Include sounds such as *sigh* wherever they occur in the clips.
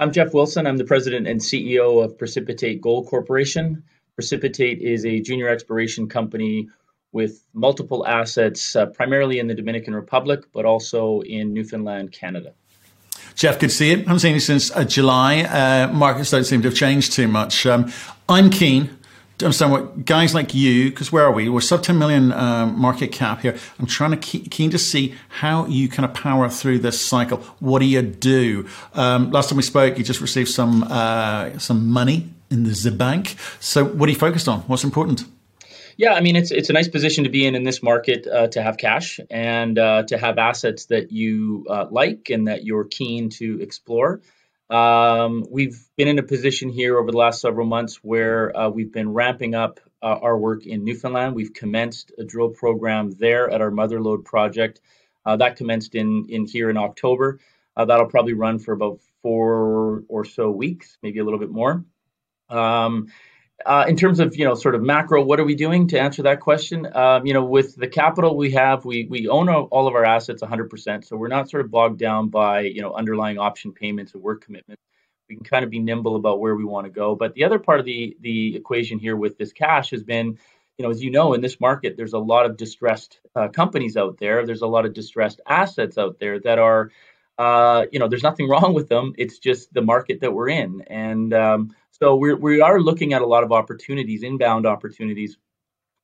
I'm Jeff Wilson. I'm the president and CEO of Precipitate Gold Corporation. Precipitate is a junior exploration company with multiple assets, uh, primarily in the Dominican Republic, but also in Newfoundland, Canada. Jeff, good to see you. I haven't seen you since uh, July. Uh, markets don't seem to have changed too much. Um, I'm keen understand what guys like you, because where are we? We're sub 10 million um, market cap here. I'm trying to keep, keen to see how you kind of power through this cycle. What do you do? Um, last time we spoke, you just received some uh, some money in the Z bank. So what are you focused on? What's important? Yeah, I mean it's it's a nice position to be in in this market uh, to have cash and uh, to have assets that you uh, like and that you're keen to explore. Um, we've been in a position here over the last several months where uh, we've been ramping up uh, our work in Newfoundland. We've commenced a drill program there at our Mother Lode project. Uh, that commenced in in here in October. Uh, that'll probably run for about four or so weeks, maybe a little bit more. Um, uh, in terms of you know sort of macro, what are we doing to answer that question? Um, you know, with the capital we have, we we own all of our assets 100%, so we're not sort of bogged down by you know underlying option payments and work commitments. We can kind of be nimble about where we want to go. But the other part of the the equation here with this cash has been, you know, as you know, in this market, there's a lot of distressed uh, companies out there. There's a lot of distressed assets out there that are uh, you know, there's nothing *laughs* wrong with them. It's just the market that we're in, and um, so we're, we are looking at a lot of opportunities, inbound opportunities,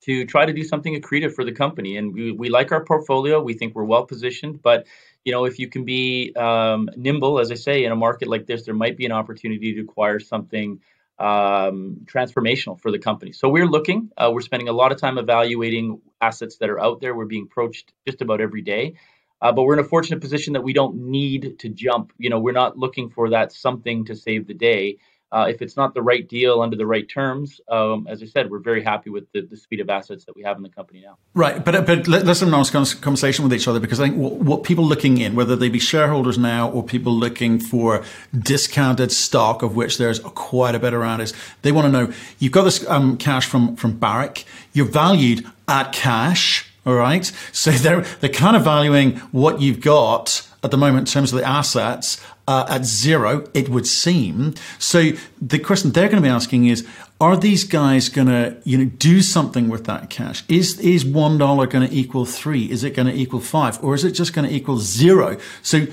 to try to do something accretive for the company. And we, we like our portfolio. We think we're well positioned, but you know, if you can be um, nimble, as I say, in a market like this, there might be an opportunity to acquire something um, transformational for the company. So we're looking. Uh, we're spending a lot of time evaluating assets that are out there. We're being approached just about every day. Uh, but we're in a fortunate position that we don't need to jump. You know, we're not looking for that something to save the day. Uh, if it's not the right deal under the right terms, um, as I said, we're very happy with the, the speed of assets that we have in the company now. Right, but but let's have an honest conversation with each other because I think what, what, people looking in, whether they be shareholders now or people looking for discounted stock, of which there's quite a bit around, is they want to know you've got this um, cash from from Barrick, you're valued at cash. All right, so they're they're kind of valuing what you've got at the moment in terms of the assets uh, at zero, it would seem. So the question they're going to be asking is, are these guys going to, you know, do something with that cash? Is is one dollar going to equal three? Is it going to equal five, or is it just going to equal zero? So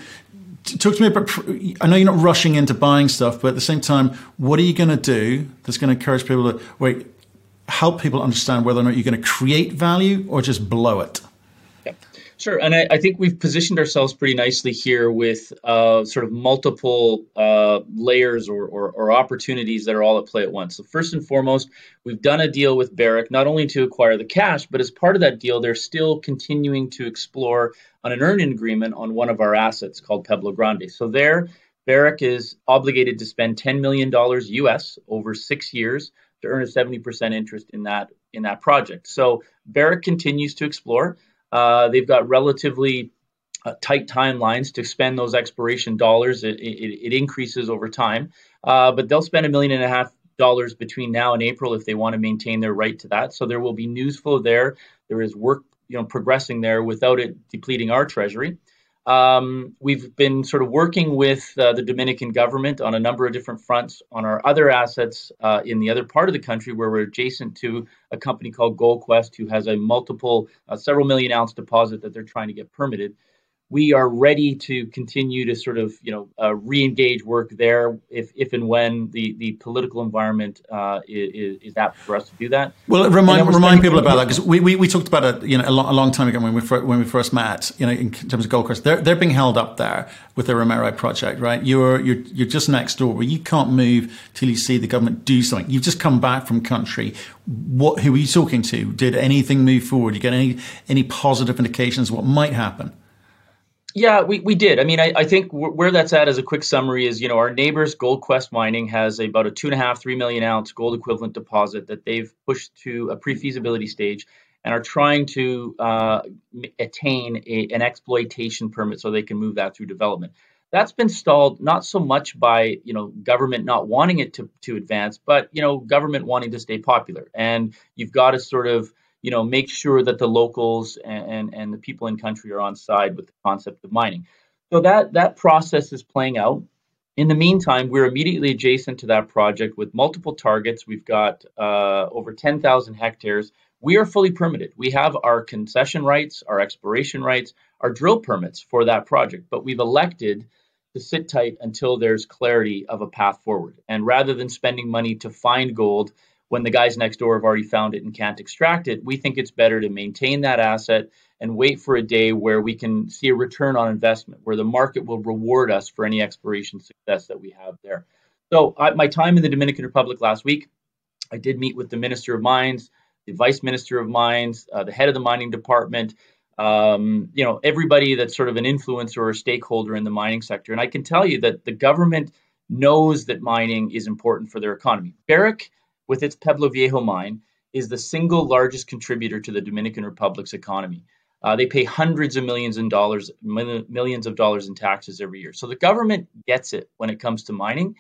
talk to me about i know you're not rushing into buying stuff but at the same time what are you going to do that's going to encourage people to wait help people understand whether or not you're going to create value or just blow it Sure, and I, I, think we've positioned ourselves pretty nicely here with uh, sort of multiple uh, layers or, or, or, opportunities that are all at play at once. So first and foremost, we've done a deal with Barrick not only to acquire the cash, but as part of that deal, they're still continuing to explore on an earn-in agreement on one of our assets called Pueblo Grande. So there, Barrick is obligated to spend $10 million US over six years to earn a 70% interest in that in that project. So Barrick continues to explore. Uh, they've got relatively uh, tight timelines to spend those expiration dollars. It, it, it increases over time, uh, but they'll spend a million and a half dollars between now and April if they want to maintain their right to that. So there will be news flow there. There is work, you know, progressing there without it depleting our treasury. Um, we've been sort of working with uh, the Dominican government on a number of different fronts on our other assets uh, in the other part of the country where we're adjacent to a company called GoldQuest, who has a multiple, uh, several million ounce deposit that they're trying to get permitted we are ready to continue to sort of you know uh, re-engage work there if, if and when the, the political environment uh, is, is apt for us to do that. Well, remind remind people about that because we, we, we talked about it you know a long, a long time ago when we first, when we first met you know in terms of GoldQuest they're they're being held up there with the Romero project right? You're you're you're just next door but you can't move till you see the government do something. You've just come back from country. What who are you talking to? Did anything move forward? You get any any positive indications what might happen yeah, we, we did. I mean, I, I think w- where that's at as a quick summary is, you know, our neighbors, GoldQuest Mining, has about a two and a half, three million ounce gold equivalent deposit that they've pushed to a pre feasibility stage and are trying to uh, attain a, an exploitation permit so they can move that through development. That's been stalled not so much by you know government not wanting it to to advance, but you know government wanting to stay popular. And you've got to sort of you know, make sure that the locals and, and, and the people in country are on side with the concept of mining. So that that process is playing out. In the meantime, we're immediately adjacent to that project with multiple targets. We've got uh, over 10,000 hectares. We are fully permitted. We have our concession rights, our exploration rights, our drill permits for that project, but we've elected to sit tight until there's clarity of a path forward. And rather than spending money to find gold when the guys next door have already found it and can't extract it, we think it's better to maintain that asset and wait for a day where we can see a return on investment, where the market will reward us for any exploration success that we have there. So, my time in the Dominican Republic last week, I did meet with the Minister of Mines, the Vice Minister of Mines, uh, the head of the mining department, um, you know, everybody that's sort of an influencer or a stakeholder in the mining sector. And I can tell you that the government knows that mining is important for their economy. Barrick, with its Pueblo Viejo mine, is the single largest contributor to the Dominican Republic's economy. Uh, they pay hundreds of millions in dollars, millions of dollars in taxes every year. So the government gets it when it comes to mining.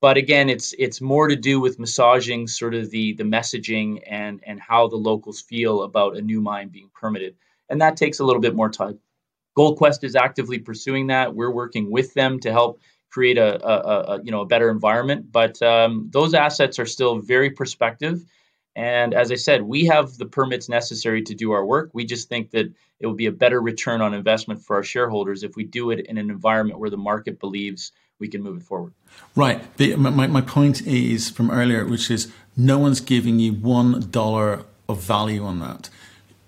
But again, it's it's more to do with massaging sort of the the messaging and and how the locals feel about a new mine being permitted and that takes a little bit more time. GoldQuest is actively pursuing that. We're working with them to help create a, a, a you know a better environment. But um, those assets are still very prospective. And as I said, we have the permits necessary to do our work. We just think that it will be a better return on investment for our shareholders if we do it in an environment where the market believes we can move it forward. Right. The, my, my point is from earlier, which is no one's giving you $1 of value on that.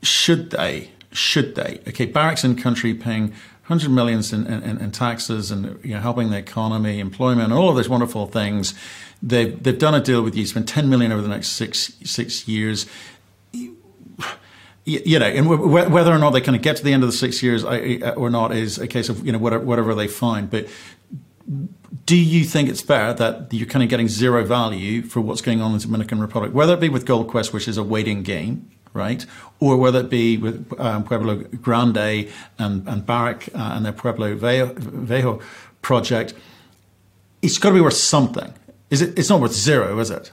Should they? should they? Okay, Barrick's in country paying hundred millions in, in, in, taxes and you know, helping the economy, employment, and all of those wonderful things. They've they've done a deal with you. Spend ten million over the next six six years. You, know, and whether or not they kind of get to the end of the six years or not is a case of you know whatever, whatever they find. But do you think it's fair that you're kind of getting zero value for what's going on in the Dominican Republic, whether it be with GoldQuest, which is a waiting game, right? Or whether it be with um, Pueblo Grande and, and Barrick uh, and their Pueblo Viejo project, it's got to be worth something. Is it? It's not worth zero, is it?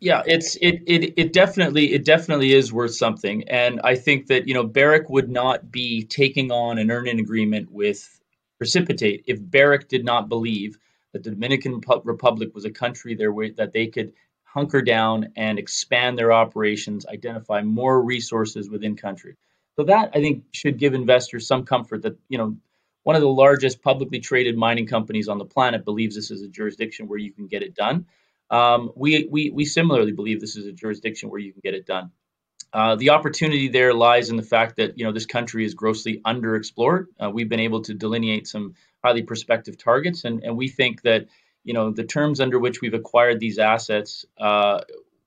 Yeah, it's it, it it definitely it definitely is worth something, and I think that you know Barrick would not be taking on an earn-in agreement with Precipitate if Barrick did not believe that the Dominican Republic was a country there that they could hunker down and expand their operations, identify more resources within country. So that I think should give investors some comfort that you know one of the largest publicly traded mining companies on the planet believes this is a jurisdiction where you can get it done. Um, we, we we similarly believe this is a jurisdiction where you can get it done. Uh, the opportunity there lies in the fact that you know this country is grossly underexplored. Uh, we've been able to delineate some highly prospective targets, and, and we think that you know the terms under which we've acquired these assets uh,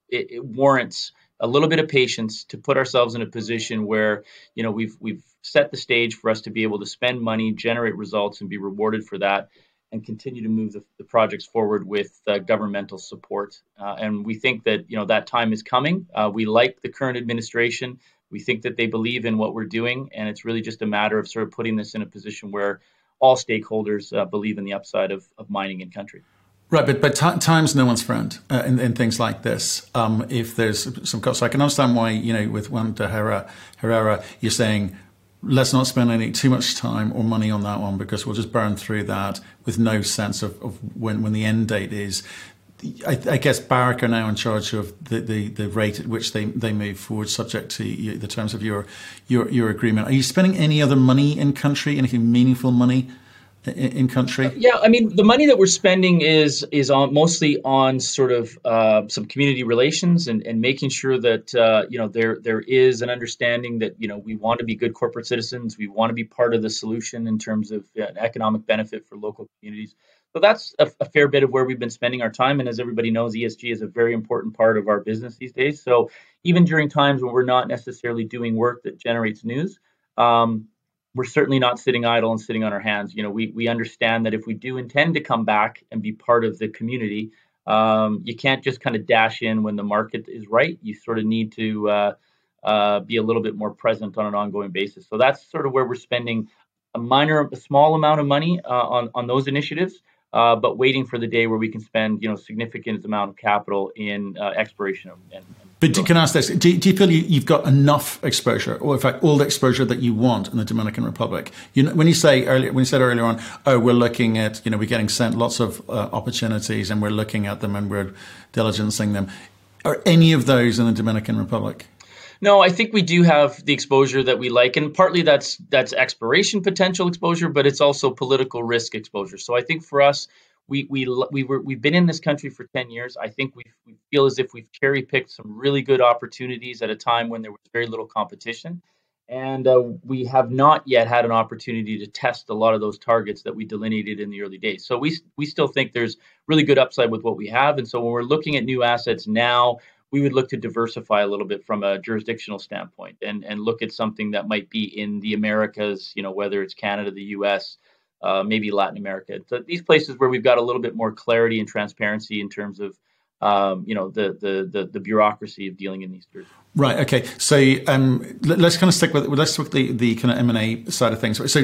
it, it, warrants a little bit of patience to put ourselves in a position where you know we've we've set the stage for us to be able to spend money generate results and be rewarded for that and continue to move the, the projects forward with uh, governmental support. Uh, and we think that you know that time is coming. Uh, we like the current administration. We think that they believe in what we're doing and it's really just a matter of sort of putting this in a position where all stakeholders uh, believe in the upside of, of mining in country. Right, but but t- time's no one's friend uh, in, in, things like this. Um, if there's some cost, so I can understand why you know with Juan de Herrera, Herrera, you're saying let's not spend any too much time or money on that one because we'll just burn through that with no sense of, of when when the end date is. I, I, guess Barrick are now in charge of the, the, the, rate at which they, they move forward, subject to the terms of your, your your agreement. Are you spending any other money in country, anything meaningful money in country? Yeah, I mean, the money that we're spending is is on mostly on sort of uh, some community relations and, and making sure that uh, you know there there is an understanding that you know we want to be good corporate citizens, we want to be part of the solution in terms of uh, economic benefit for local communities. So that's a, a, fair bit of where we've been spending our time. And as everybody knows, ESG is a very important part of our business these days. So even during times when we're not necessarily doing work that generates news, um, we're certainly not sitting idle and sitting on our hands. You know, we we understand that if we do intend to come back and be part of the community, um, you can't just kind of dash in when the market is right. You sort of need to uh, uh, be a little bit more present on an ongoing basis. So that's sort of where we're spending a minor, a small amount of money uh, on on those initiatives uh, but waiting for the day where we can spend you know significant amount of capital in uh, exploration and, and But do, can I ask this? Do, do you feel you, have got enough exposure, or in fact, all the exposure that you want in the Dominican Republic? You know, when you say earlier, when you said earlier on, oh, we're looking at, you know, we're getting sent lots of uh, opportunities, and we're looking at them, and we're diligencing them. Are any of those in the Dominican Republic? No, I think we do have the exposure that we like, and partly that's that's exploration potential exposure, but it's also political risk exposure. So I think for us, we we we were we've been in this country for 10 years. I think we we feel as if we've cherry picked some really good opportunities at a time when there was very little competition, and uh, we have not yet had an opportunity to test a lot of those targets that we delineated in the early days. So we we still think there's really good upside with what we have, and so when we're looking at new assets now. We would look to diversify a little bit from a jurisdictional standpoint and, and look at something that might be in the Americas, you know, whether it's Canada, the US, uh, maybe Latin America. So these places where we've got a little bit more clarity and transparency in terms of um, you know the, the, the the bureaucracy of dealing in these jurisdictions. Right. Okay. So um, let's kind of stick with let's stick with the, the kind of M and A side of things. So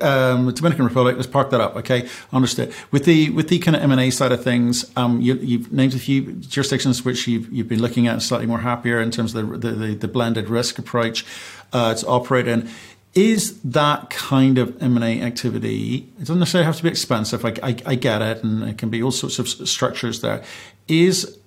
um, Dominican Republic. Let's park that up. Okay. Understood. With the with the kind of M and A side of things, um, you, have named a few jurisdictions which you've you've been looking at slightly more happier in terms of the the, the blended risk approach uh, to operate in is that kind of M&A activity, it doesn't necessarily have to be expensive, I, I, I, get it, and it can be all sorts of structures there, is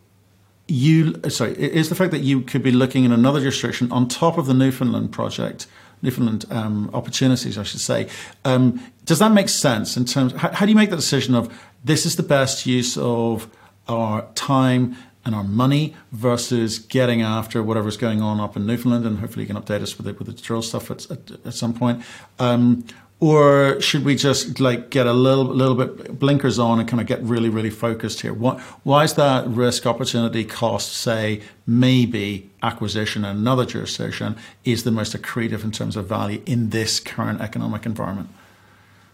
you, sorry, is the fact that you could be looking in another jurisdiction on top of the Newfoundland project, Newfoundland um, opportunities, I should say. Um, does that make sense in terms, how, how do you make the decision of this is the best use of our time and our money versus getting after whatever's going on up in Newfoundland, and hopefully you can update us with it with the drill stuff at, at, at some point. Um, or should we just like get a little little bit blinkers on and kind of get really really focused here? What, why is that risk opportunity cost say maybe acquisition in another jurisdiction is the most accretive in terms of value in this current economic environment?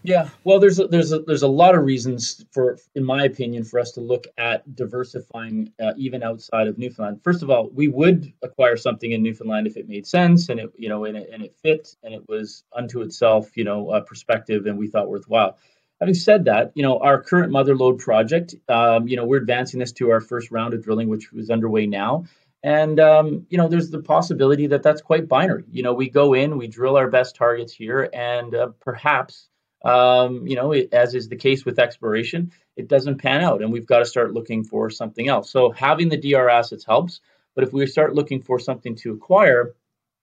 Yeah, well, there's a, there's a, there's a lot of reasons for, in my opinion, for us to look at diversifying uh, even outside of Newfoundland. First of all, we would acquire something in Newfoundland if it made sense and it you know and it, and it fit and it was unto itself you know a perspective and we thought worthwhile. Having said that, you know our current mother lode project, um, you know we're advancing this to our first round of drilling, which is underway now. And um, you know, there's the possibility that that's quite binary. You know, we go in, we drill our best targets here, and uh, perhaps um, you know, it, as is the case with exploration, it doesn't pan out, and we've got to start looking for something else. So having the DR assets helps, but if we start looking for something to acquire,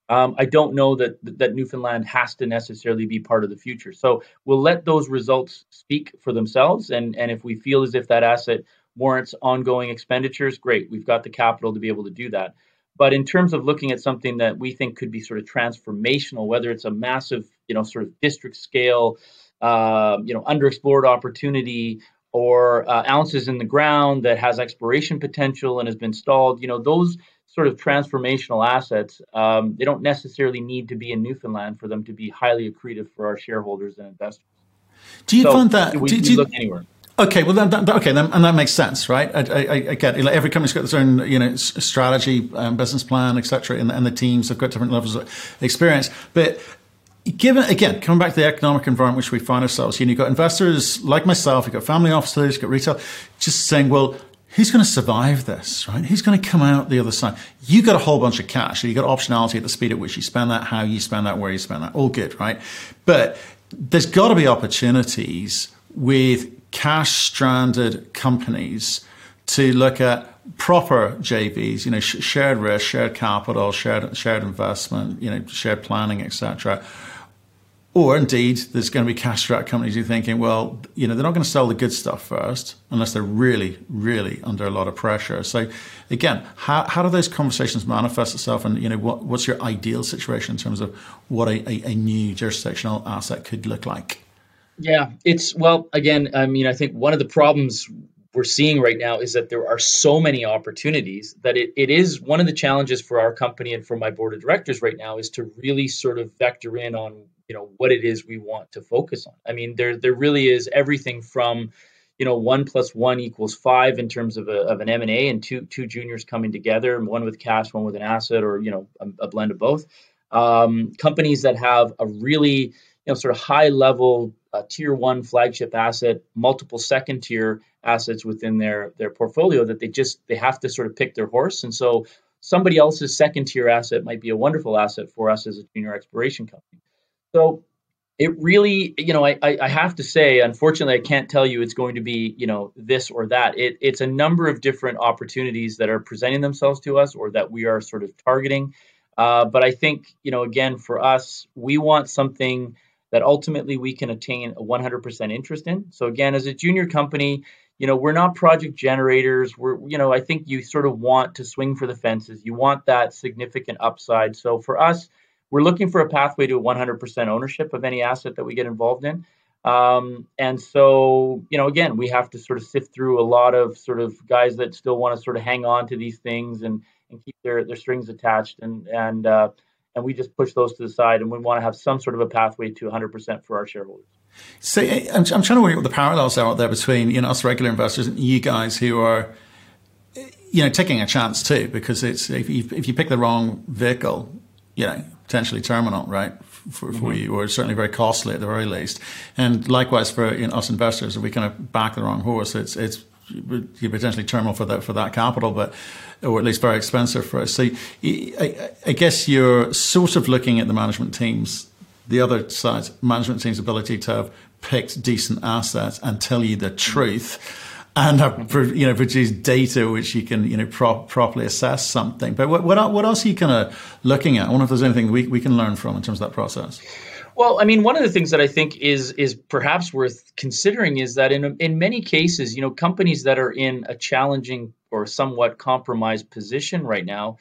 um, I don't know that that Newfoundland has to necessarily be part of the future. So we'll let those results speak for themselves, and and if we feel as if that asset warrants ongoing expenditures, great, we've got the capital to be able to do that. But in terms of looking at something that we think could be sort of transformational, whether it's a massive, you know, sort of district scale uh, you know, underexplored opportunity or uh, ounces in the ground that has exploration potential and has been stalled, you know, those sort of transformational assets, um, they don't necessarily need to be in Newfoundland for them to be highly accretive for our shareholders and investors. Do you so find that? We, do, do you, look anywhere. Okay, well, then, okay, then, and that makes sense, right? I, I, I get it. Like every company's got its own, you know, strategy, um, business plan, etc., and, and the teams have got different levels of experience. But given again coming back to the economic environment which we find ourselves in, you've got investors like myself, you've got family offices, you've got retail, just saying, well, who's going to survive this, right? Who's going to come out the other side? You got a whole bunch of cash, so you got optionality at the speed at which you spend that, how you spend that, where you spend that, all good, right? But there's got to be opportunities with cash stranded companies to look at proper JVs, you know, shared risk, shared capital, shared shared investment, you know, shared planning, etc or indeed, there's going to be cash strapped companies who are thinking, well, you know, they're not going to sell the good stuff first unless they're really, really under a lot of pressure. So, again, how, how do those conversations manifest itself? And, you know, what, what's your ideal situation in terms of what a, a, a new jurisdictional asset could look like? Yeah, it's, well, again, I mean, I think one of the problems we're seeing right now is that there are so many opportunities that it, it is one of the challenges for our company and for my board of directors right now is to really sort of vector in on you know what it is we want to focus on. I mean, there there really is everything from you know one plus one equals five in terms of, a, of an m&a and two two juniors coming together one with cash one with an asset or you know a, a blend of both um, companies that have a really you know sort of high level uh, tier one flagship asset multiple second tier assets within their their portfolio that they just they have to sort of pick their horse and so somebody else's second tier asset might be a wonderful asset for us as a junior exploration company. So it really, you know, I, I have to say, unfortunately, I can't tell you it's going to be, you know, this or that. It, it's a number of different opportunities that are presenting themselves to us or that we are sort of targeting. Uh, but I think, you know, again, for us, we want something that ultimately we can attain a 100% interest in. So again, as a junior company, you know, we're not project generators. We're, you know, I think you sort of want to swing for the fences. You want that significant upside. So for us, we're looking for a pathway to 100% ownership of any asset that we get involved in. Um, and so, you know, again, we have to sort of sift through a lot of sort of guys that still want to sort of hang on to these things and, and keep their, their strings attached. And, and, uh, and we just push those to the side and we want to have some sort of a pathway to 100% for our shareholders. So I'm, I'm trying to work what the parallels are out there between, you know, us regular investors and you guys who are, you know, taking a chance too, because it's, if you, if you pick the wrong vehicle, you know, potentially terminal, right, for, for mm-hmm. you, or certainly very costly at the very least. And likewise for you know, us investors, if we kind of back the wrong horse, it's it's you potentially terminal for that for that capital, but or at least very expensive for us. So I, I guess you're sort of looking at the management teams, the other side, management team's ability to have picked decent assets and tell you the truth and uh, you know produce data which you can you know pro- properly assess something. But what, what what else are you kind of looking at? I wonder if there's anything we we can learn from in terms of that process. Well, I mean, one of the things that I think is is perhaps worth considering is that in in many cases, you know, companies that are in a challenging or somewhat compromised position right now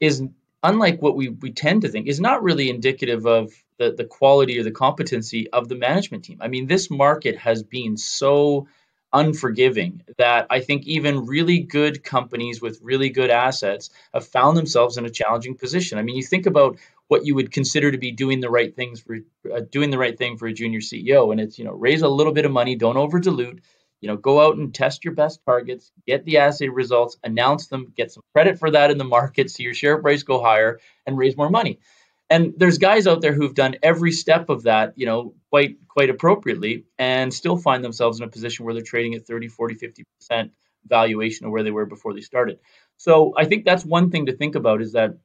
is unlike what we we tend to think is not really indicative of the the quality or the competency of the management team. I mean, this market has been so unforgiving that I think even really good companies with really good assets have found themselves in a challenging position. I mean, you think about what you would consider to be doing the right things for uh, doing the right thing for a junior CEO, and it's you know raise a little bit of money, don't over dilute, you know go out and test your best targets, get the assay results, announce them, get some credit for that in the market, so your share price go higher, and raise more money. And there's guys out there who've done every step of that, you know, quite quite appropriately and still find themselves in a position where they're trading at 30, 40, 50% valuation of where they were before they started. So I think that's one thing to think about is that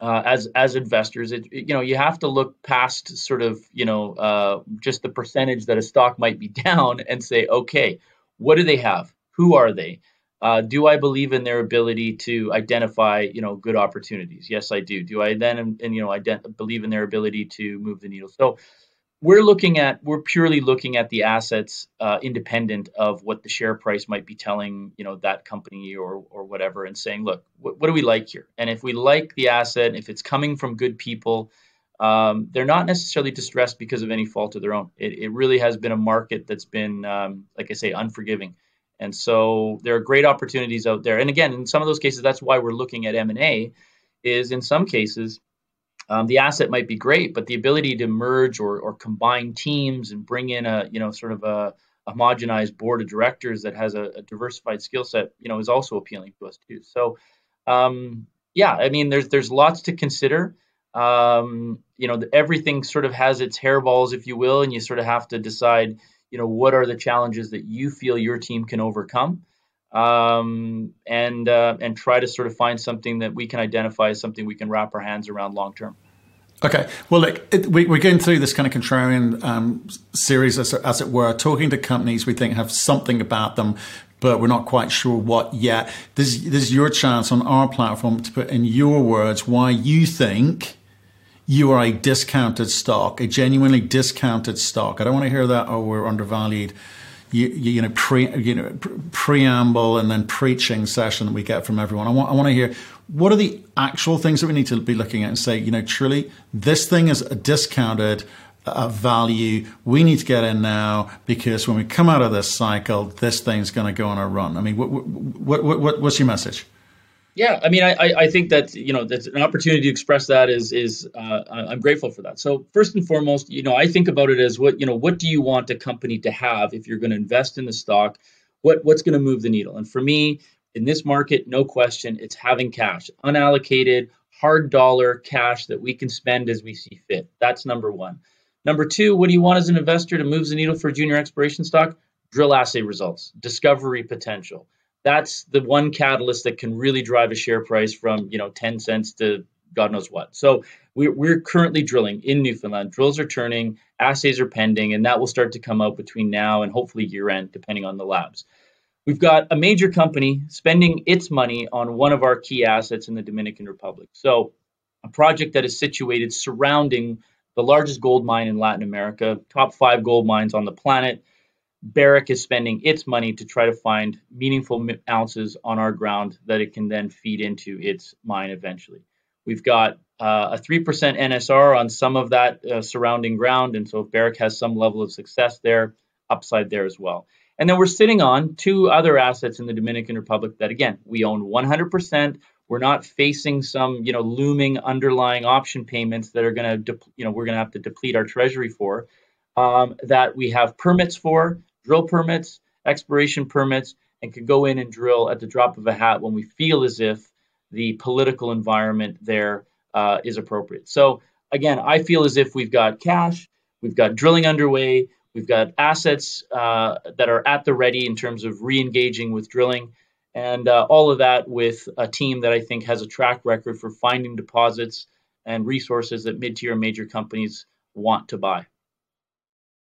uh, as as investors, it, you know, you have to look past sort of you know uh, just the percentage that a stock might be *laughs* down and say, okay, what do they have? Who are they? Uh, do I believe in their ability to identify, you know, good opportunities? Yes, I do. Do I then, and, you know, ident- believe in their ability to move the needle? So, we're looking at, we're purely looking at the assets, uh, independent of what the share price might be telling, you know, that company or or whatever, and saying, look, what, what do we like here? And if we like the asset, if it's coming from good people, um, they're not necessarily distressed because of any fault of their own. It, it really has been a market that's been, um, like I say, unforgiving. And so there are great opportunities out there. And again, in some of those cases, that's why we're looking at M&A is in some cases, um, the asset might be great, but the ability to merge or, or combine teams and bring in a, you know, sort of a, homogenized board of directors that has a, a diversified skill set, you know, is also appealing to us too. So, um, yeah, I mean, there's, there's lots to consider. Um, you know, everything sort of has its hairballs, if you will, and you sort of have to decide, you know what are the challenges that you feel your team can overcome um, and uh, and try to sort of find something that we can identify as something we can wrap our hands around long term Okay. Well, look, it, we, are going through this kind of contrarian um, series, as, as, it were, talking to companies we think have something about them, but we're not quite sure what yet. This, this is your chance on our platform to put in your words why you think you are a discounted stock, a genuinely discounted stock. I don't want to hear that. Oh, we're undervalued. You, you, know, pre, you know, preamble and then preaching session that we get from everyone. I want, I want to hear what are the actual things that we need to be looking at and say, you know, truly, this thing is a discounted uh, value. We need to get in now because when we come out of this cycle, this thing's going to go on a run. I mean, what, what, what, what's your message? Yeah, I mean, I, I think that you know that's an opportunity to express that is is uh, I'm grateful for that. So first and foremost, you know, I think about it as what you know, what do you want a company to have if you're going to invest in the stock? What what's going to move the needle? And for me, in this market, no question, it's having cash, unallocated, hard dollar cash that we can spend as we see fit. That's number one. Number two, what do you want as an investor to move the needle for junior exploration stock? Drill assay results, discovery potential that's the one catalyst that can really drive a share price from you know 10 cents to God knows what. So we're, we're currently drilling in Newfoundland. Drills are turning, assays are pending, and that will start to come out between now and hopefully year end, depending on the labs. We've got a major company spending its money on one of our key assets in the Dominican Republic. So, a project that is situated surrounding the largest gold mine in Latin America, top five gold mines on the planet. Barrick is spending its money to try to find meaningful ounces on our ground that it can then feed into its mine eventually. We've got uh, a 3% NSR on some of that uh, surrounding ground. And so if Barrick has some level of success there, upside there as well. And then we're sitting on two other assets in the Dominican Republic that, again, we own 100%. We're not facing some, you know, looming underlying option payments that are going to, you know, we're going to have to deplete our treasury for. Um, that we have permits for, drill permits, exploration permits, and can go in and drill at the drop of a hat when we feel as if the political environment there uh, is appropriate. So again, I feel as if we've got cash, we've got drilling underway, we've got assets uh, that are at the ready in terms of re-engaging with drilling, and uh, all of that with a team that I think has a track record for finding deposits and resources that mid-tier major companies want to buy.